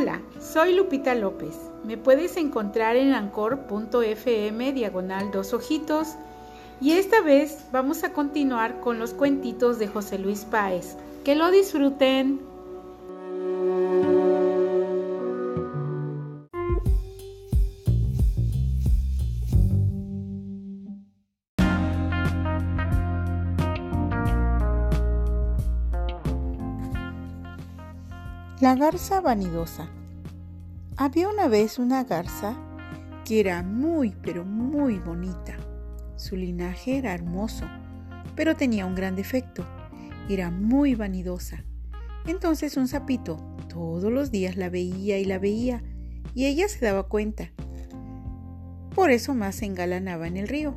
Hola, soy Lupita López. Me puedes encontrar en ancor.fm diagonal dos ojitos y esta vez vamos a continuar con los cuentitos de José Luis Páez. Que lo disfruten. La garza vanidosa. Había una vez una garza que era muy, pero muy bonita. Su linaje era hermoso, pero tenía un gran defecto. Era muy vanidosa. Entonces un sapito todos los días la veía y la veía, y ella se daba cuenta. Por eso más se engalanaba en el río.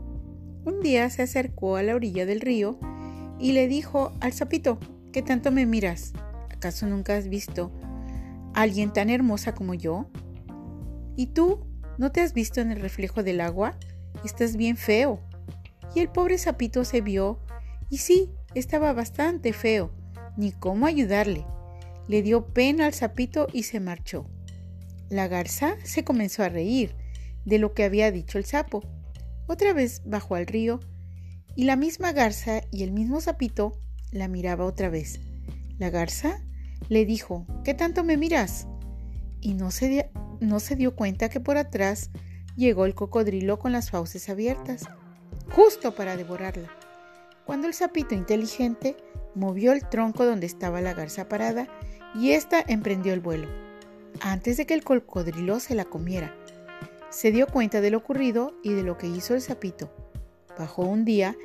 Un día se acercó a la orilla del río y le dijo al sapito, ¿qué tanto me miras? ¿Acaso nunca has visto alguien tan hermosa como yo? ¿Y tú? ¿No te has visto en el reflejo del agua? Estás bien feo. Y el pobre sapito se vio, y sí, estaba bastante feo, ni cómo ayudarle. Le dio pena al sapito y se marchó. La garza se comenzó a reír de lo que había dicho el sapo. Otra vez bajó al río y la misma garza y el mismo sapito la miraba otra vez. La garza le dijo, ¿qué tanto me miras? Y no se, no se dio cuenta que por atrás llegó el cocodrilo con las fauces abiertas, justo para devorarla. Cuando el sapito inteligente movió el tronco donde estaba la garza parada y ésta emprendió el vuelo, antes de que el cocodrilo se la comiera. Se dio cuenta de lo ocurrido y de lo que hizo el sapito. Bajó un día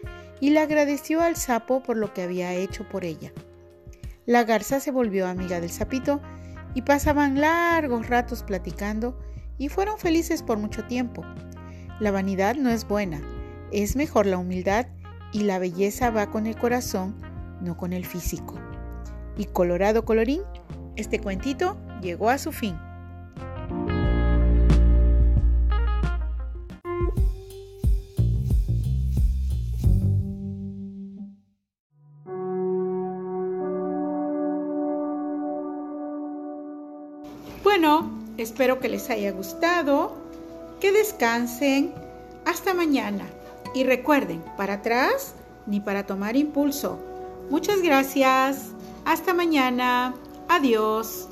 y le agradeció al sapo por lo que había hecho por ella. La garza se volvió amiga del sapito y pasaban largos ratos platicando y fueron felices por mucho tiempo. La vanidad no es buena, es mejor la humildad y la belleza va con el corazón, no con el físico. Y colorado colorín, este cuentito llegó a su fin. Bueno, espero que les haya gustado, que descansen, hasta mañana. Y recuerden, para atrás ni para tomar impulso. Muchas gracias, hasta mañana, adiós.